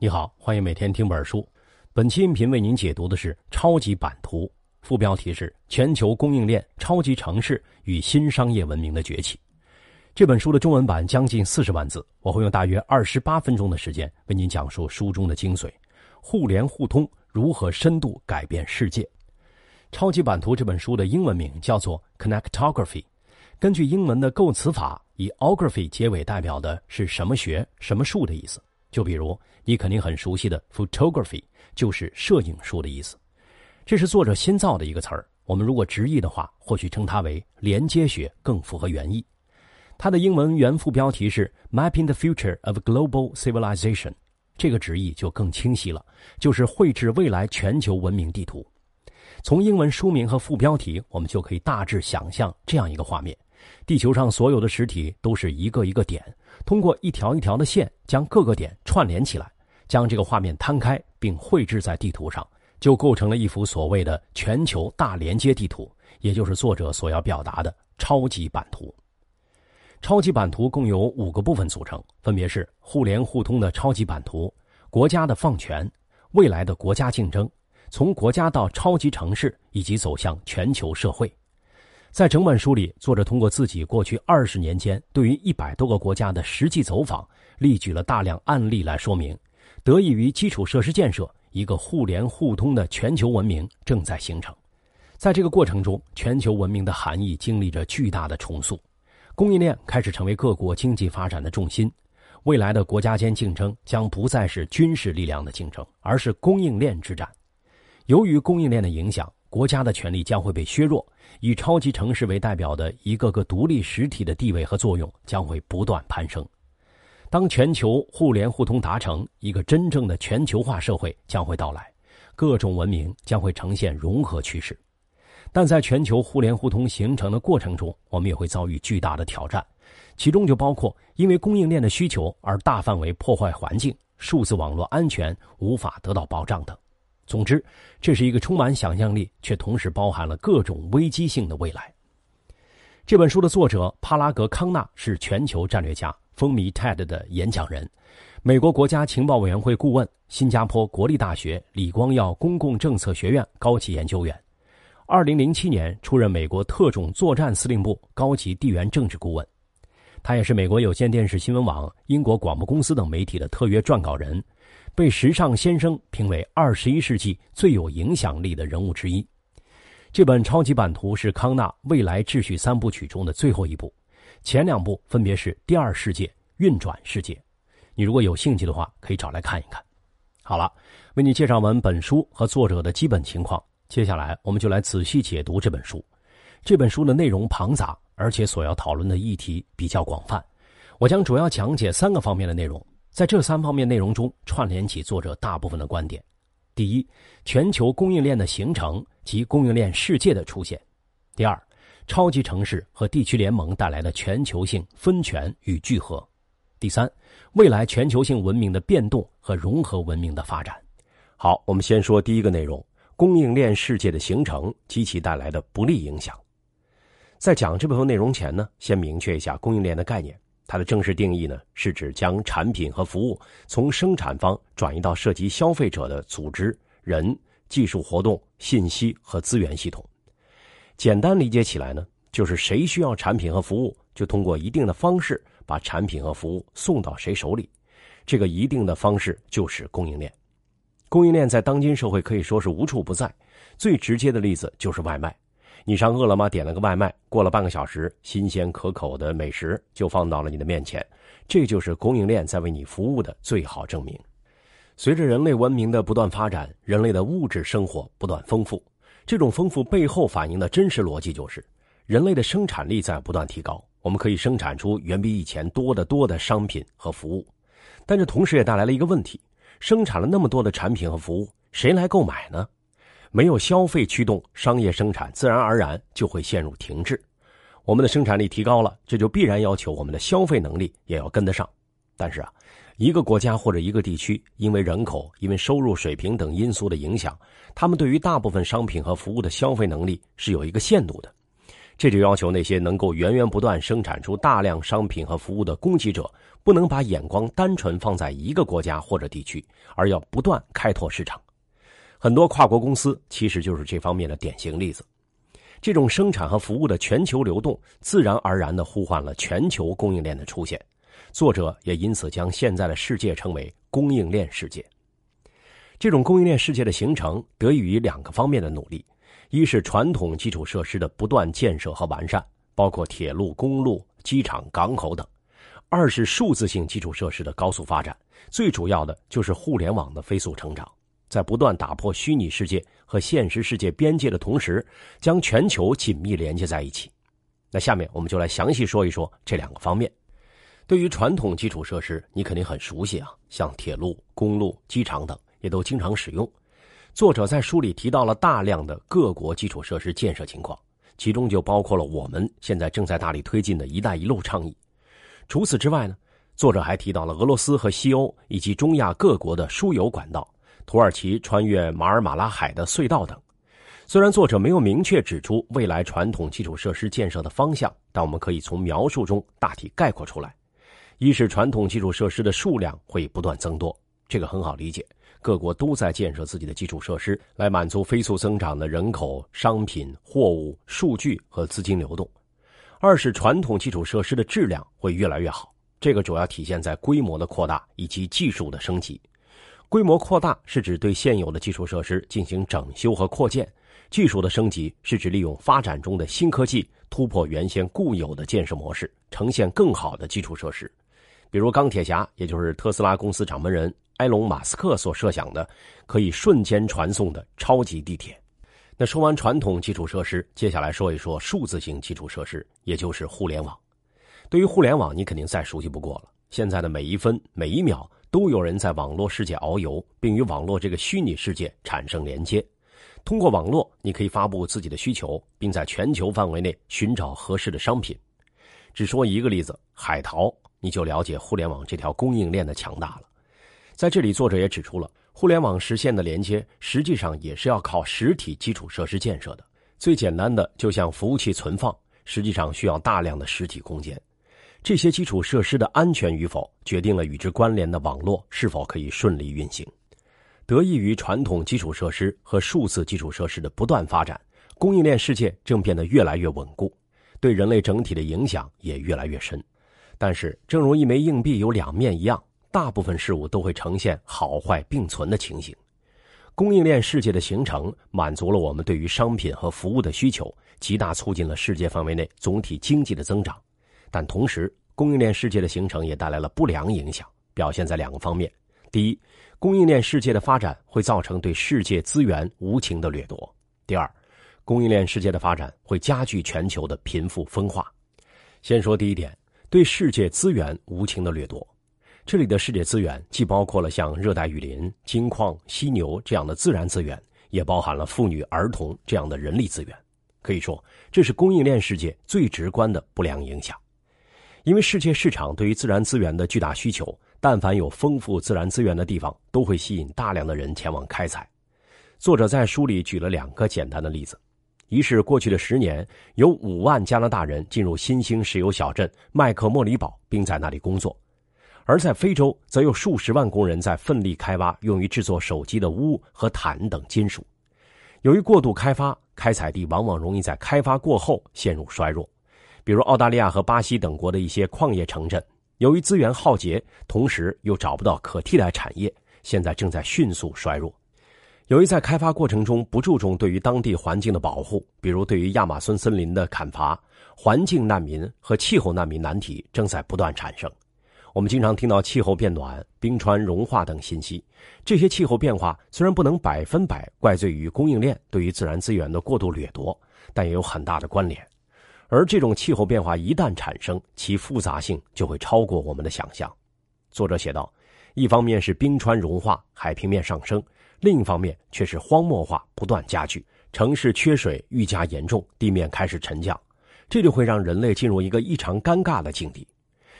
你好，欢迎每天听本书。本期音频为您解读的是《超级版图》，副标题是“全球供应链、超级城市与新商业文明的崛起”。这本书的中文版将近四十万字，我会用大约二十八分钟的时间为您讲述书中的精髓：互联互通如何深度改变世界。《超级版图》这本书的英文名叫做 Connectography，根据英文的构词法，以 ography 结尾代表的是什么学、什么术的意思。就比如你肯定很熟悉的 photography，就是摄影术的意思。这是作者新造的一个词儿。我们如果直译的话，或许称它为连接学更符合原意。它的英文原副标题是 Mapping the Future of Global Civilization，这个直译就更清晰了，就是绘制未来全球文明地图。从英文书名和副标题，我们就可以大致想象这样一个画面：地球上所有的实体都是一个一个点。通过一条一条的线将各个点串联起来，将这个画面摊开并绘制在地图上，就构成了一幅所谓的全球大连接地图，也就是作者所要表达的超级版图。超级版图共有五个部分组成，分别是互联互通的超级版图、国家的放权、未来的国家竞争、从国家到超级城市以及走向全球社会。在整本书里，作者通过自己过去二十年间对于一百多个国家的实际走访，例举了大量案例来说明，得益于基础设施建设，一个互联互通的全球文明正在形成。在这个过程中，全球文明的含义经历着巨大的重塑，供应链开始成为各国经济发展的重心。未来的国家间竞争将不再是军事力量的竞争，而是供应链之战。由于供应链的影响。国家的权力将会被削弱，以超级城市为代表的一个个独立实体的地位和作用将会不断攀升。当全球互联互通达成，一个真正的全球化社会将会到来，各种文明将会呈现融合趋势。但在全球互联互通形成的过程中，我们也会遭遇巨大的挑战，其中就包括因为供应链的需求而大范围破坏环境、数字网络安全无法得到保障等。总之，这是一个充满想象力却同时包含了各种危机性的未来。这本书的作者帕拉格康纳是全球战略家、风靡 TED 的演讲人，美国国家情报委员会顾问，新加坡国立大学李光耀公共政策学院高级研究员。二零零七年出任美国特种作战司令部高级地缘政治顾问。他也是美国有线电视新闻网、英国广播公司等媒体的特约撰稿人。被时尚先生评为二十一世纪最有影响力的人物之一。这本超级版图是康纳未来秩序三部曲中的最后一部，前两部分别是第二世界、运转世界。你如果有兴趣的话，可以找来看一看。好了，为你介绍完本书和作者的基本情况，接下来我们就来仔细解读这本书。这本书的内容庞杂，而且所要讨论的议题比较广泛。我将主要讲解三个方面的内容。在这三方面内容中，串联起作者大部分的观点：第一，全球供应链的形成及供应链世界的出现；第二，超级城市和地区联盟带来的全球性分权与聚合；第三，未来全球性文明的变动和融合文明的发展。好，我们先说第一个内容：供应链世界的形成及其带来的不利影响。在讲这部分内容前呢，先明确一下供应链的概念。它的正式定义呢，是指将产品和服务从生产方转移到涉及消费者的组织、人、技术活动、信息和资源系统。简单理解起来呢，就是谁需要产品和服务，就通过一定的方式把产品和服务送到谁手里。这个一定的方式就是供应链。供应链在当今社会可以说是无处不在。最直接的例子就是外卖。你上饿了么点了个外卖，过了半个小时，新鲜可口的美食就放到了你的面前，这就是供应链在为你服务的最好证明。随着人类文明的不断发展，人类的物质生活不断丰富，这种丰富背后反映的真实逻辑就是，人类的生产力在不断提高，我们可以生产出远比以前多得多的商品和服务，但这同时也带来了一个问题：生产了那么多的产品和服务，谁来购买呢？没有消费驱动，商业生产自然而然就会陷入停滞。我们的生产力提高了，这就必然要求我们的消费能力也要跟得上。但是啊，一个国家或者一个地区因为人口、因为收入水平等因素的影响，他们对于大部分商品和服务的消费能力是有一个限度的。这就要求那些能够源源不断生产出大量商品和服务的供给者，不能把眼光单纯放在一个国家或者地区，而要不断开拓市场。很多跨国公司其实就是这方面的典型例子。这种生产和服务的全球流动，自然而然的呼唤了全球供应链的出现。作者也因此将现在的世界称为供应链世界。这种供应链世界的形成，得益于两个方面的努力。一是传统基础设施的不断建设和完善，包括铁路、公路、机场、港口等；二是数字性基础设施的高速发展，最主要的就是互联网的飞速成长，在不断打破虚拟世界和现实世界边界的同时，将全球紧密连接在一起。那下面我们就来详细说一说这两个方面。对于传统基础设施，你肯定很熟悉啊，像铁路、公路、机场等，也都经常使用。作者在书里提到了大量的各国基础设施建设情况，其中就包括了我们现在正在大力推进的一带一路倡议。除此之外呢，作者还提到了俄罗斯和西欧以及中亚各国的输油管道、土耳其穿越马尔马拉海的隧道等。虽然作者没有明确指出未来传统基础设施建设的方向，但我们可以从描述中大体概括出来：一是传统基础设施的数量会不断增多，这个很好理解。各国都在建设自己的基础设施，来满足飞速增长的人口、商品、货物、数据和资金流动。二是传统基础设施的质量会越来越好，这个主要体现在规模的扩大以及技术的升级。规模扩大是指对现有的基础设施进行整修和扩建，技术的升级是指利用发展中的新科技突破原先固有的建设模式，呈现更好的基础设施。比如钢铁侠，也就是特斯拉公司掌门人。埃隆·马斯克所设想的可以瞬间传送的超级地铁。那说完传统基础设施，接下来说一说数字型基础设施，也就是互联网。对于互联网，你肯定再熟悉不过了。现在的每一分每一秒，都有人在网络世界遨游，并与网络这个虚拟世界产生连接。通过网络，你可以发布自己的需求，并在全球范围内寻找合适的商品。只说一个例子，海淘，你就了解互联网这条供应链的强大了。在这里，作者也指出了，互联网实现的连接实际上也是要靠实体基础设施建设的。最简单的，就像服务器存放，实际上需要大量的实体空间。这些基础设施的安全与否，决定了与之关联的网络是否可以顺利运行。得益于传统基础设施和数字基础设施的不断发展，供应链世界正变得越来越稳固，对人类整体的影响也越来越深。但是，正如一枚硬币有两面一样。大部分事物都会呈现好坏并存的情形。供应链世界的形成，满足了我们对于商品和服务的需求，极大促进了世界范围内总体经济的增长。但同时，供应链世界的形成也带来了不良影响，表现在两个方面：第一，供应链世界的发展会造成对世界资源无情的掠夺；第二，供应链世界的发展会加剧全球的贫富分化。先说第一点，对世界资源无情的掠夺。这里的世界资源既包括了像热带雨林、金矿、犀牛这样的自然资源，也包含了妇女、儿童这样的人力资源。可以说，这是供应链世界最直观的不良影响。因为世界市场对于自然资源的巨大需求，但凡有丰富自然资源的地方，都会吸引大量的人前往开采。作者在书里举了两个简单的例子：一是过去的十年，有五万加拿大人进入新兴石油小镇麦克莫里堡，并在那里工作。而在非洲，则有数十万工人在奋力开挖用于制作手机的钨和钽等金属。由于过度开发，开采地往往容易在开发过后陷入衰弱。比如澳大利亚和巴西等国的一些矿业城镇，由于资源耗竭，同时又找不到可替代产业，现在正在迅速衰弱。由于在开发过程中不注重对于当地环境的保护，比如对于亚马逊森林的砍伐，环境难民和气候难民难题正在不断产生。我们经常听到气候变暖、冰川融化等信息，这些气候变化虽然不能百分百怪罪于供应链对于自然资源的过度掠夺，但也有很大的关联。而这种气候变化一旦产生，其复杂性就会超过我们的想象。作者写道：一方面是冰川融化、海平面上升，另一方面却是荒漠化不断加剧，城市缺水愈加严重，地面开始沉降，这就会让人类进入一个异常尴尬的境地。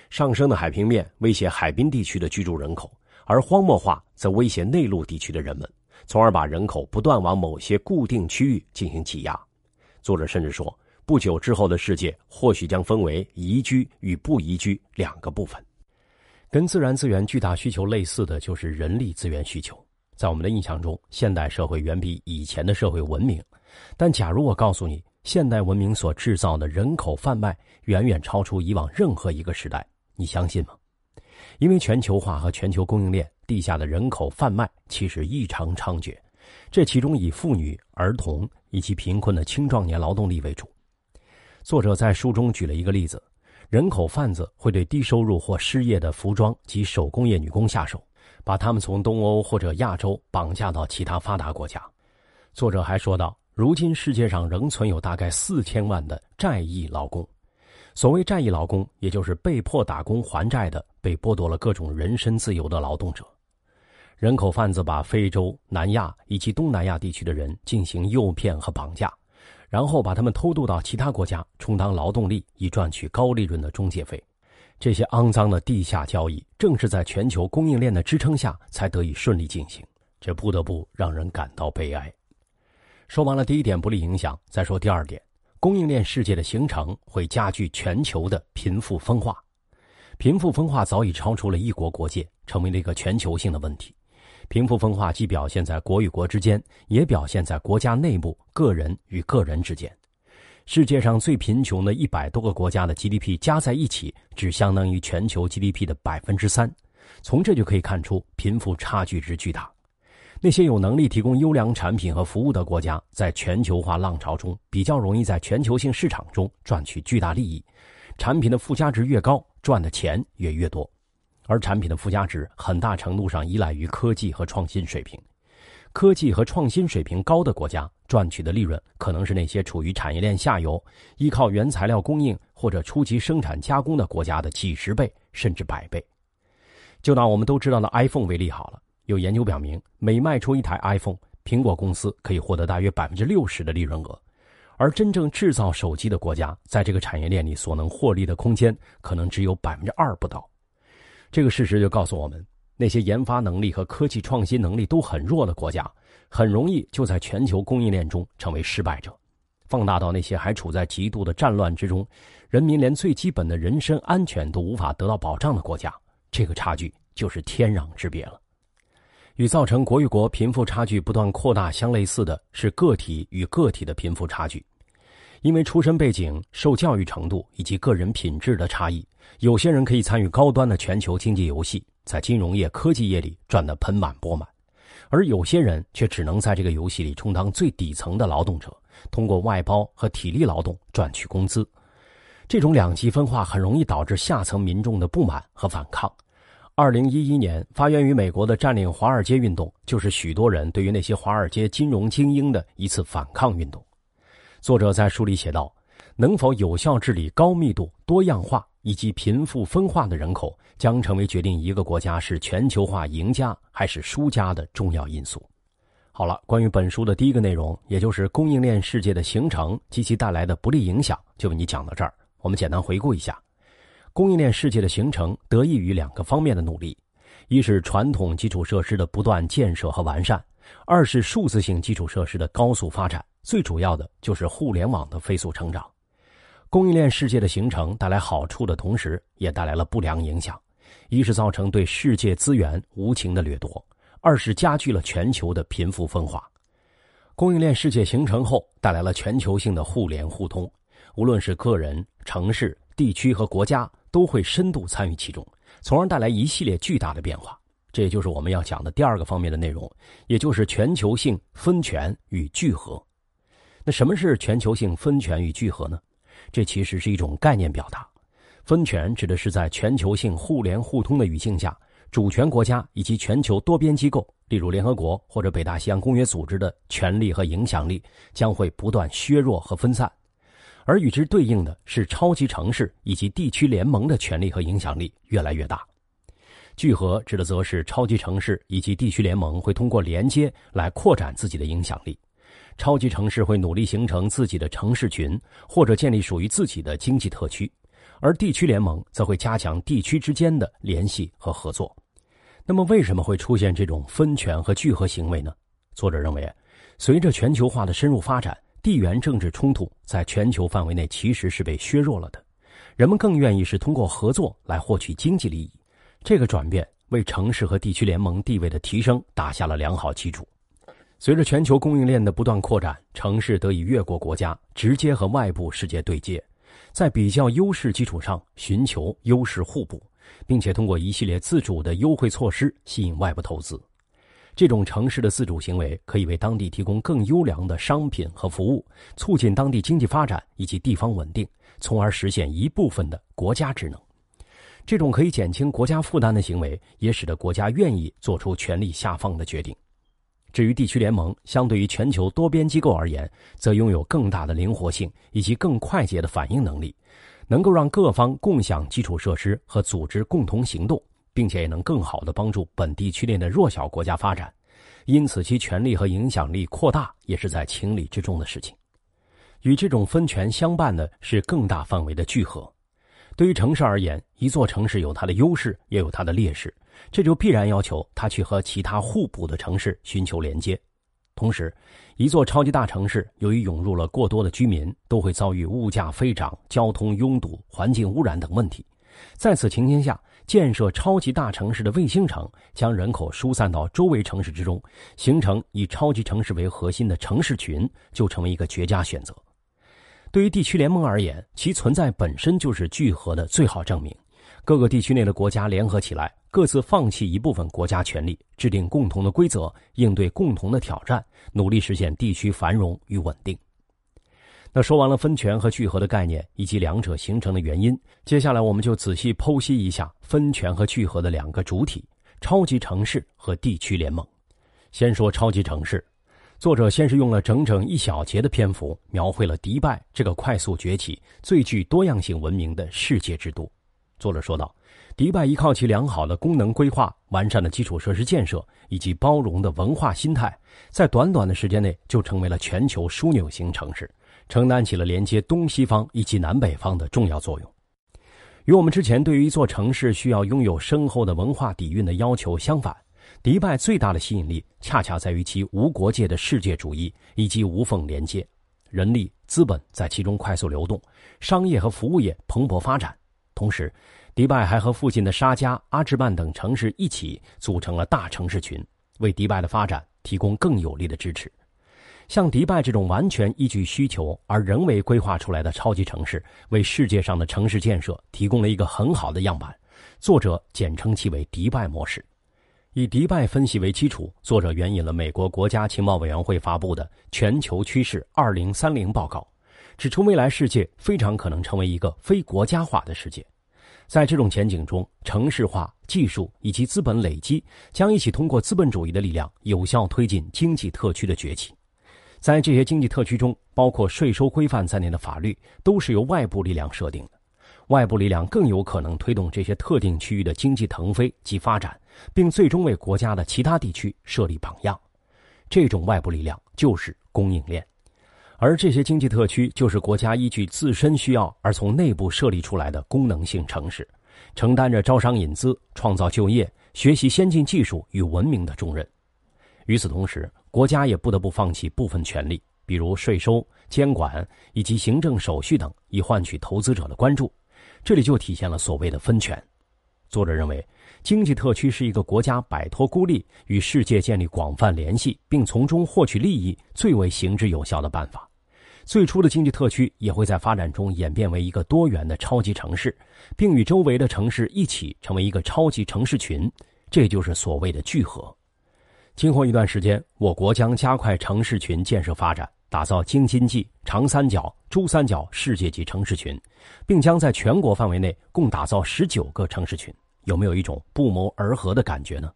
上升的海平面威胁海滨地区的居住人口，而荒漠化则威胁内陆地区的人们，从而把人口不断往某些固定区域进行挤压。作者甚至说，不久之后的世界或许将分为宜居与不宜居两个部分。跟自然资源巨大需求类似的就是人力资源需求。在我们的印象中，现代社会远比以前的社会文明。但假如我告诉你，现代文明所制造的人口贩卖远远超出以往任何一个时代，你相信吗？因为全球化和全球供应链，地下的人口贩卖其实异常猖獗，这其中以妇女、儿童以及贫困的青壮年劳动力为主。作者在书中举了一个例子。人口贩子会对低收入或失业的服装及手工业女工下手，把他们从东欧或者亚洲绑架到其他发达国家。作者还说道：“如今世界上仍存有大概四千万的债役劳工。所谓债役劳工，也就是被迫打工还债的、被剥夺了各种人身自由的劳动者。人口贩子把非洲、南亚以及东南亚地区的人进行诱骗和绑架。”然后把他们偷渡到其他国家，充当劳动力，以赚取高利润的中介费。这些肮脏的地下交易，正是在全球供应链的支撑下才得以顺利进行。这不得不让人感到悲哀。说完了第一点不利影响，再说第二点：供应链世界的形成会加剧全球的贫富分化。贫富分化早已超出了一国国界，成为了一个全球性的问题。贫富分化既表现在国与国之间，也表现在国家内部、个人与个人之间。世界上最贫穷的一百多个国家的 GDP 加在一起，只相当于全球 GDP 的百分之三。从这就可以看出贫富差距之巨大。那些有能力提供优良产品和服务的国家，在全球化浪潮中比较容易在全球性市场中赚取巨大利益。产品的附加值越高，赚的钱也越多。而产品的附加值很大程度上依赖于科技和创新水平，科技和创新水平高的国家赚取的利润，可能是那些处于产业链下游、依靠原材料供应或者初级生产加工的国家的几十倍甚至百倍。就拿我们都知道的 iPhone 为例好了，有研究表明，每卖出一台 iPhone，苹果公司可以获得大约百分之六十的利润额，而真正制造手机的国家，在这个产业链里所能获利的空间，可能只有百分之二不到。这个事实就告诉我们，那些研发能力和科技创新能力都很弱的国家，很容易就在全球供应链中成为失败者。放大到那些还处在极度的战乱之中，人民连最基本的人身安全都无法得到保障的国家，这个差距就是天壤之别了。与造成国与国贫富差距不断扩大相类似的是个体与个体的贫富差距。因为出身背景、受教育程度以及个人品质的差异，有些人可以参与高端的全球经济游戏，在金融业、科技业里赚得盆满钵满，而有些人却只能在这个游戏里充当最底层的劳动者，通过外包和体力劳动赚取工资。这种两极分化很容易导致下层民众的不满和反抗。二零一一年发源于美国的占领华尔街运动，就是许多人对于那些华尔街金融精英的一次反抗运动。作者在书里写道：“能否有效治理高密度、多样化以及贫富分化的人口，将成为决定一个国家是全球化赢家还是输家的重要因素。”好了，关于本书的第一个内容，也就是供应链世界的形成及其带来的不利影响，就为你讲到这儿。我们简单回顾一下：供应链世界的形成得益于两个方面的努力，一是传统基础设施的不断建设和完善，二是数字性基础设施的高速发展。最主要的就是互联网的飞速成长，供应链世界的形成带来好处的同时，也带来了不良影响。一是造成对世界资源无情的掠夺，二是加剧了全球的贫富分化。供应链世界形成后，带来了全球性的互联互通，无论是个人、城市、地区和国家，都会深度参与其中，从而带来一系列巨大的变化。这也就是我们要讲的第二个方面的内容，也就是全球性分权与聚合。那什么是全球性分权与聚合呢？这其实是一种概念表达。分权指的是在全球性互联互通的语境下，主权国家以及全球多边机构，例如联合国或者北大西洋公约组织的权力和影响力将会不断削弱和分散，而与之对应的是超级城市以及地区联盟的权力和影响力越来越大。聚合指的则是超级城市以及地区联盟会通过连接来扩展自己的影响力。超级城市会努力形成自己的城市群，或者建立属于自己的经济特区，而地区联盟则会加强地区之间的联系和合作。那么，为什么会出现这种分权和聚合行为呢？作者认为，随着全球化的深入发展，地缘政治冲突在全球范围内其实是被削弱了的，人们更愿意是通过合作来获取经济利益。这个转变为城市和地区联盟地位的提升打下了良好基础。随着全球供应链的不断扩展，城市得以越过国家，直接和外部世界对接，在比较优势基础上寻求优势互补，并且通过一系列自主的优惠措施吸引外部投资。这种城市的自主行为可以为当地提供更优良的商品和服务，促进当地经济发展以及地方稳定，从而实现一部分的国家职能。这种可以减轻国家负担的行为，也使得国家愿意做出权力下放的决定。至于地区联盟，相对于全球多边机构而言，则拥有更大的灵活性以及更快捷的反应能力，能够让各方共享基础设施和组织共同行动。并且也能更好地帮助本地区内的弱小国家发展，因此其权力和影响力扩大也是在情理之中的事情。与这种分权相伴的是更大范围的聚合。对于城市而言，一座城市有它的优势，也有它的劣势，这就必然要求它去和其他互补的城市寻求连接。同时，一座超级大城市由于涌入了过多的居民，都会遭遇物价飞涨、交通拥堵、环境污染等问题。在此情形下，建设超级大城市的卫星城，将人口疏散到周围城市之中，形成以超级城市为核心的城市群，就成为一个绝佳选择。对于地区联盟而言，其存在本身就是聚合的最好证明。各个地区内的国家联合起来，各自放弃一部分国家权力，制定共同的规则，应对共同的挑战，努力实现地区繁荣与稳定。那说完了分权和聚合的概念以及两者形成的原因，接下来我们就仔细剖析一下分权和聚合的两个主体：超级城市和地区联盟。先说超级城市，作者先是用了整整一小节的篇幅，描绘了迪拜这个快速崛起、最具多样性文明的世界之都。作者说道：“迪拜依靠其良好的功能规划、完善的基础设施建设以及包容的文化心态，在短短的时间内就成为了全球枢纽型城市。”承担起了连接东西方以及南北方的重要作用。与我们之前对于一座城市需要拥有深厚的文化底蕴的要求相反，迪拜最大的吸引力恰恰在于其无国界的世界主义以及无缝连接，人力资本在其中快速流动，商业和服务业蓬勃发展。同时，迪拜还和附近的沙加、阿芝曼等城市一起组成了大城市群，为迪拜的发展提供更有力的支持。像迪拜这种完全依据需求而人为规划出来的超级城市，为世界上的城市建设提供了一个很好的样板。作者简称其为“迪拜模式”。以迪拜分析为基础，作者援引了美国国家情报委员会发布的《全球趋势2030》报告，指出未来世界非常可能成为一个非国家化的世界。在这种前景中，城市化、技术以及资本累积将一起通过资本主义的力量，有效推进经济特区的崛起。在这些经济特区中，包括税收规范在内的法律都是由外部力量设定的。外部力量更有可能推动这些特定区域的经济腾飞及发展，并最终为国家的其他地区设立榜样。这种外部力量就是供应链，而这些经济特区就是国家依据自身需要而从内部设立出来的功能性城市，承担着招商引资、创造就业、学习先进技术与文明的重任。与此同时，国家也不得不放弃部分权利，比如税收、监管以及行政手续等，以换取投资者的关注。这里就体现了所谓的分权。作者认为，经济特区是一个国家摆脱孤立、与世界建立广泛联系，并从中获取利益最为行之有效的办法。最初的经济特区也会在发展中演变为一个多元的超级城市，并与周围的城市一起成为一个超级城市群。这就是所谓的聚合。今后一段时间，我国将加快城市群建设发展，打造京津冀、长三角、珠三角世界级城市群，并将在全国范围内共打造十九个城市群。有没有一种不谋而合的感觉呢？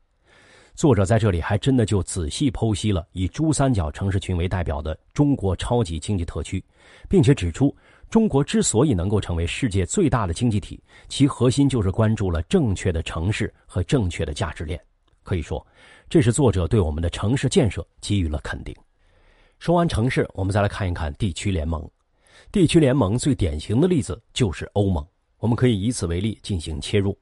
作者在这里还真的就仔细剖析了以珠三角城市群为代表的中国超级经济特区，并且指出，中国之所以能够成为世界最大的经济体，其核心就是关注了正确的城市和正确的价值链。可以说。这是作者对我们的城市建设给予了肯定。说完城市，我们再来看一看地区联盟。地区联盟最典型的例子就是欧盟，我们可以以此为例进行切入。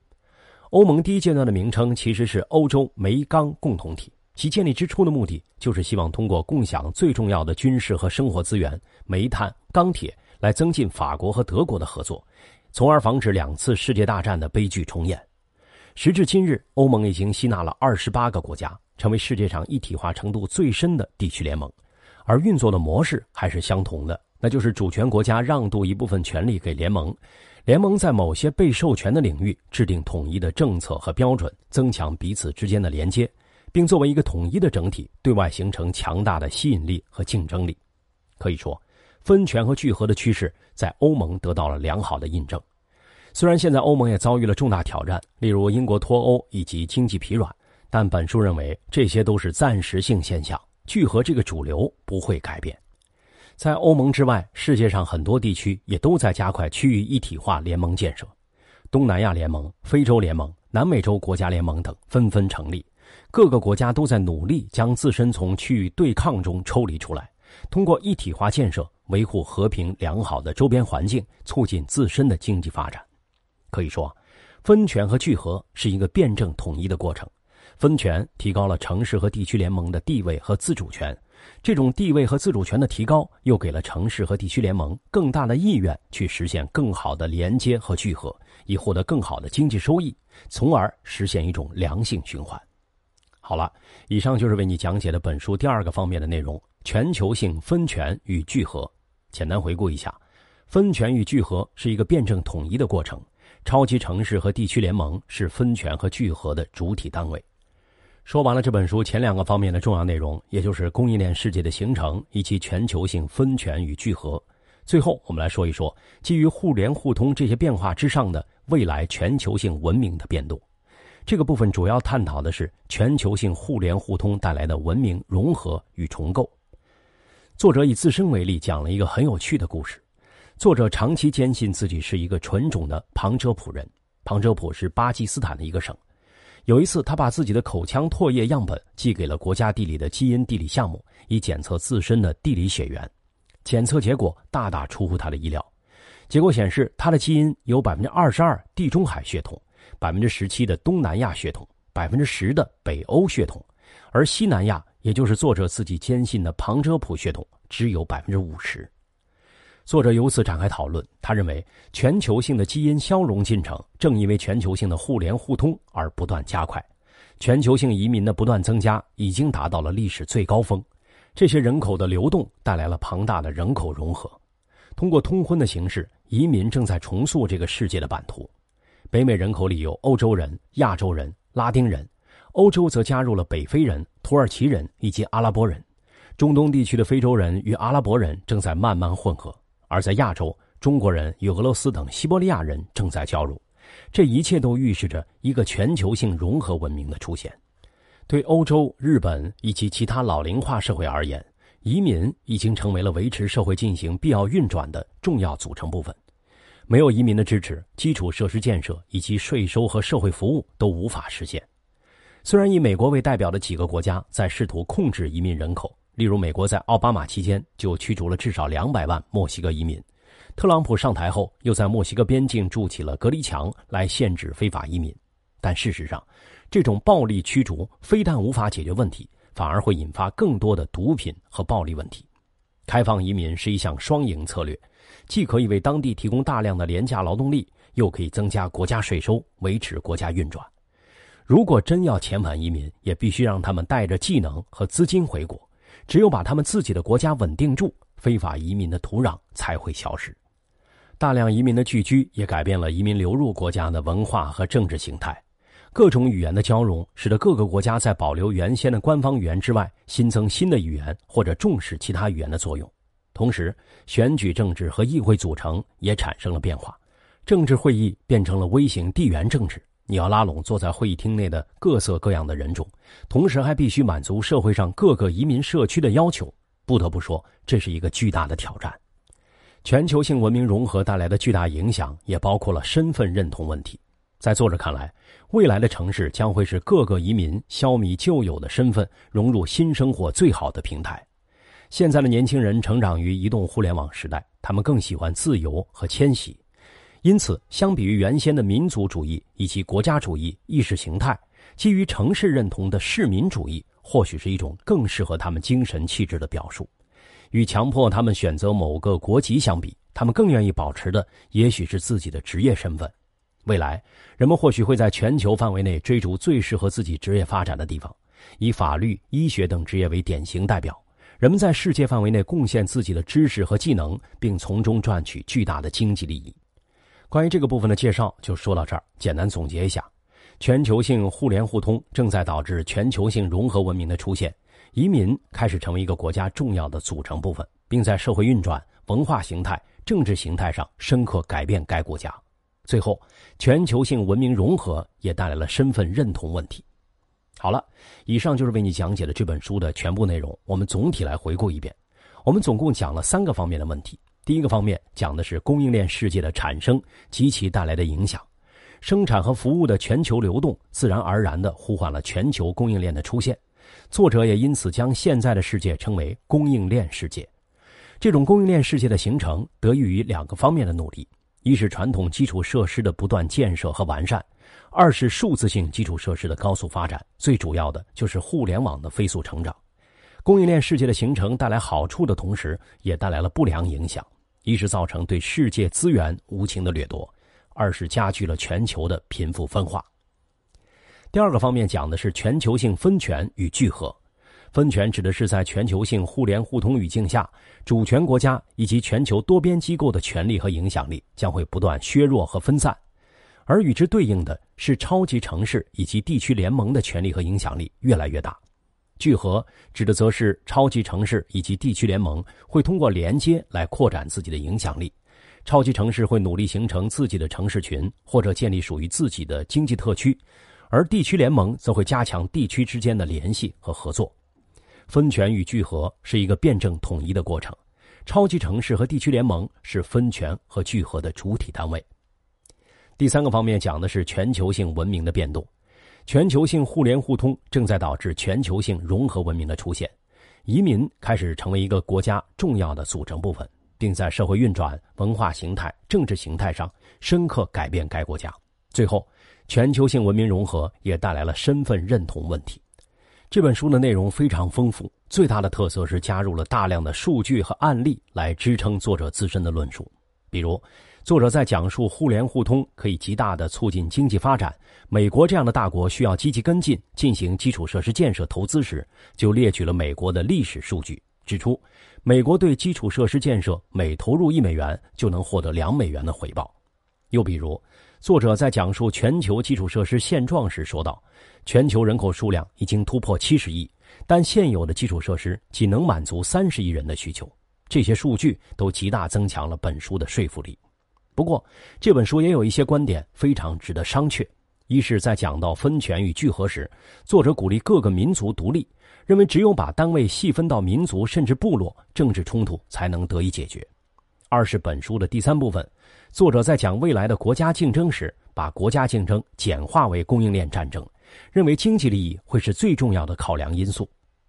欧盟第一阶段的名称其实是欧洲煤钢共同体，其建立之初的目的就是希望通过共享最重要的军事和生活资源——煤炭、钢铁，来增进法国和德国的合作，从而防止两次世界大战的悲剧重演。时至今日，欧盟已经吸纳了二十八个国家，成为世界上一体化程度最深的地区联盟，而运作的模式还是相同的，那就是主权国家让渡一部分权利给联盟，联盟在某些被授权的领域制定统一的政策和标准，增强彼此之间的连接。并作为一个统一的整体，对外形成强大的吸引力和竞争力。可以说，分权和聚合的趋势在欧盟得到了良好的印证。虽然现在欧盟也遭遇了重大挑战，例如英国脱欧以及经济疲软，但本书认为这些都是暂时性现象，聚合这个主流不会改变。在欧盟之外，世界上很多地区也都在加快区域一体化联盟建设，东南亚联盟、非洲联盟、南美洲国家联盟等纷纷成立。各个国家都在努力将自身从区域对抗中抽离出来，通过一体化建设维护和平良好的周边环境，促进自身的经济发展。可以说，分权和聚合是一个辩证统一的过程。分权提高了城市和地区联盟的地位和自主权，这种地位和自主权的提高，又给了城市和地区联盟更大的意愿去实现更好的连接和聚合，以获得更好的经济收益，从而实现一种良性循环。好了，以上就是为你讲解的本书第二个方面的内容：全球性分权与聚合。简单回顾一下，分权与聚合是一个辩证统一的过程。超级城市和地区联盟是分权和聚合的主体单位。说完了这本书前两个方面的重要内容，也就是供应链世界的形成以及全球性分权与聚合。最后，我们来说一说基于互联互通这些变化之上的未来全球性文明的变动。这个部分主要探讨的是全球性互联互通带来的文明融合与重构。作者以自身为例，讲了一个很有趣的故事。作者长期坚信自己是一个纯种的旁遮普人。旁遮普是巴基斯坦的一个省。有一次，他把自己的口腔唾液样本寄给了国家地理的基因地理项目，以检测自身的地理血缘。检测结果大大出乎他的意料。结果显示，他的基因有百分之二十二地中海血统。百分之十七的东南亚血统，百分之十的北欧血统，而西南亚，也就是作者自己坚信的旁遮普血统，只有百分之五十。作者由此展开讨论，他认为全球性的基因消融进程正因为全球性的互联互通而不断加快，全球性移民的不断增加已经达到了历史最高峰，这些人口的流动带来了庞大的人口融合，通过通婚的形式，移民正在重塑这个世界的版图。北美人口里有欧洲人、亚洲人、拉丁人，欧洲则加入了北非人、土耳其人以及阿拉伯人，中东地区的非洲人与阿拉伯人正在慢慢混合，而在亚洲，中国人与俄罗斯等西伯利亚人正在交融，这一切都预示着一个全球性融合文明的出现。对欧洲、日本以及其他老龄化社会而言，移民已经成为了维持社会进行必要运转的重要组成部分。没有移民的支持，基础设施建设以及税收和社会服务都无法实现。虽然以美国为代表的几个国家在试图控制移民人口，例如美国在奥巴马期间就驱逐了至少两百万墨西哥移民，特朗普上台后又在墨西哥边境筑起了隔离墙来限制非法移民，但事实上，这种暴力驱逐非但无法解决问题，反而会引发更多的毒品和暴力问题。开放移民是一项双赢策略。既可以为当地提供大量的廉价劳动力，又可以增加国家税收，维持国家运转。如果真要遣返移民，也必须让他们带着技能和资金回国。只有把他们自己的国家稳定住，非法移民的土壤才会消失。大量移民的聚居也改变了移民流入国家的文化和政治形态。各种语言的交融，使得各个国家在保留原先的官方语言之外，新增新的语言或者重视其他语言的作用。同时，选举政治和议会组成也产生了变化，政治会议变成了微型地缘政治。你要拉拢坐在会议厅内的各色各样的人种，同时还必须满足社会上各个移民社区的要求。不得不说，这是一个巨大的挑战。全球性文明融合带来的巨大影响，也包括了身份认同问题。在作者看来，未来的城市将会是各个移民消弭旧有的身份，融入新生活最好的平台。现在的年轻人成长于移动互联网时代，他们更喜欢自由和迁徙，因此，相比于原先的民族主义以及国家主义意识形态，基于城市认同的市民主义，或许是一种更适合他们精神气质的表述。与强迫他们选择某个国籍相比，他们更愿意保持的也许是自己的职业身份。未来，人们或许会在全球范围内追逐最适合自己职业发展的地方，以法律、医学等职业为典型代表。人们在世界范围内贡献自己的知识和技能，并从中赚取巨大的经济利益。关于这个部分的介绍就说到这儿。简单总结一下：全球性互联互通正在导致全球性融合文明的出现。移民开始成为一个国家重要的组成部分，并在社会运转、文化形态、政治形态上深刻改变该国家。最后，全球性文明融合也带来了身份认同问题。好了，以上就是为你讲解的这本书的全部内容。我们总体来回顾一遍。我们总共讲了三个方面的问题。第一个方面讲的是供应链世界的产生及其带来的影响，生产和服务的全球流动自然而然地呼唤了全球供应链的出现。作者也因此将现在的世界称为供应链世界。这种供应链世界的形成得益于两个方面的努力：一是传统基础设施的不断建设和完善；二是数字性基础设施的高速发展。最主要的就是互联网的飞速成长。供应链世界的形成带来好处的同时，也带来了不良影响：一是造成对世界资源无情的掠夺；二是加剧了全球的贫富分化。第二个方面讲的是全球性分权与聚合。分权指的是在全球性互联互通语境下，主权国家以及全球多边机构的权力和影响力将会不断削弱和分散，而与之对应的是超级城市以及地区联盟的权力和影响力越来越大。聚合指的则是超级城市以及地区联盟会通过连接来扩展自己的影响力。超级城市会努力形成自己的城市群，或者建立属于自己的经济特区。而地区联盟则会加强地区之间的联系和合作，分权与聚合是一个辩证统一的过程。超级城市和地区联盟是分权和聚合的主体单位。第三个方面讲的是全球性文明的变动，全球性互联互通正在导致全球性融合文明的出现，移民开始成为一个国家重要的组成部分，并在社会运转、文化形态、政治形态上深刻改变该国家。最后。全球性文明融合也带来了身份认同问题。这本书的内容非常丰富，最大的特色是加入了大量的数据和案例来支撑作者自身的论述。比如，作者在讲述互联互通可以极大的促进经济发展，美国这样的大国需要积极跟进进行基础设施建设投资时，就列举了美国的历史数据，指出美国对基础设施建设每投入一美元就能获得两美元的回报。又比如，作者在讲述全球基础设施现状时说道：“全球人口数量已经突破七十亿，但现有的基础设施仅能满足三十亿人的需求。”这些数据都极大增强了本书的说服力。不过，这本书也有一些观点非常值得商榷。一是，在讲到分权与聚合时，作者鼓励各个民族独立，认为只有把单位细分到民族甚至部落，政治冲突才能得以解决。二是本书的第三部分，作者在讲未来的国家竞争时，把国家竞争简化为供应链战争，认为经济利益会是最重要的考量因素。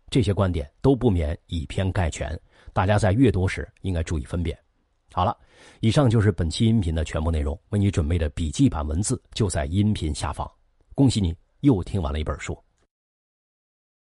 这些观点都不免以偏概全，大家在阅读时应该注意分辨。好了，以上就是本期音频的全部内容，为你准备的笔记版文字就在音频下方。恭喜你又听完了一本书。